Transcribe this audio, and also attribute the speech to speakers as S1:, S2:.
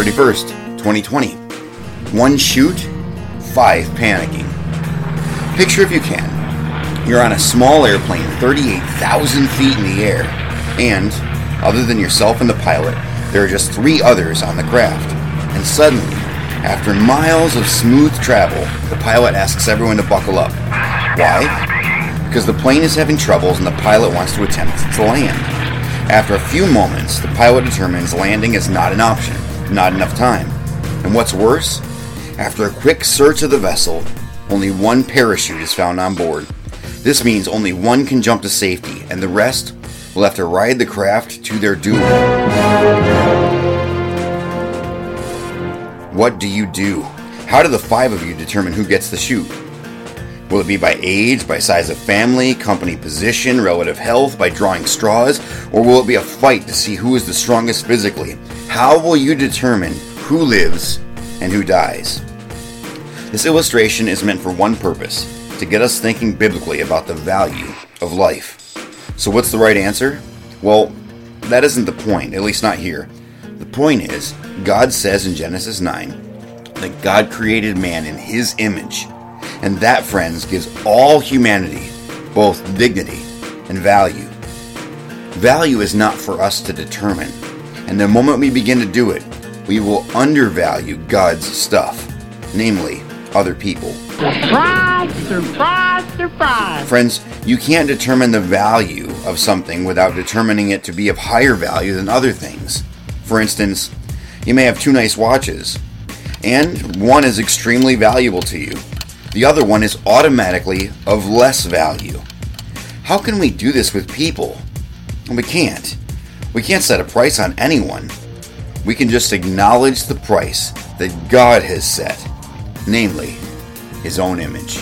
S1: 31st, 2020. One chute, five panicking. Picture if you can. You're on a small airplane 38,000 feet in the air, and, other than yourself and the pilot, there are just three others on the craft. And suddenly, after miles of smooth travel, the pilot asks everyone to buckle up. Why? Because the plane is having troubles and the pilot wants to attempt to land. After a few moments, the pilot determines landing is not an option, not enough time. And what's worse? After a quick search of the vessel, only one parachute is found on board. This means only one can jump to safety, and the rest will have to ride the craft to their doom. What do you do? How do the five of you determine who gets the chute? Will it be by age, by size of family, company position, relative health, by drawing straws, or will it be a fight to see who is the strongest physically? How will you determine who lives and who dies? This illustration is meant for one purpose to get us thinking biblically about the value of life. So, what's the right answer? Well, that isn't the point, at least not here. The point is, God says in Genesis 9 that God created man in his image, and that, friends, gives all humanity both dignity and value. Value is not for us to determine, and the moment we begin to do it, we will undervalue God's stuff, namely other people.
S2: Surprise, surprise, surprise.
S1: Friends, you can't determine the value of something without determining it to be of higher value than other things. For instance, you may have two nice watches, and one is extremely valuable to you. The other one is automatically of less value. How can we do this with people? We can't. We can't set a price on anyone. We can just acknowledge the price that God has set namely his own image.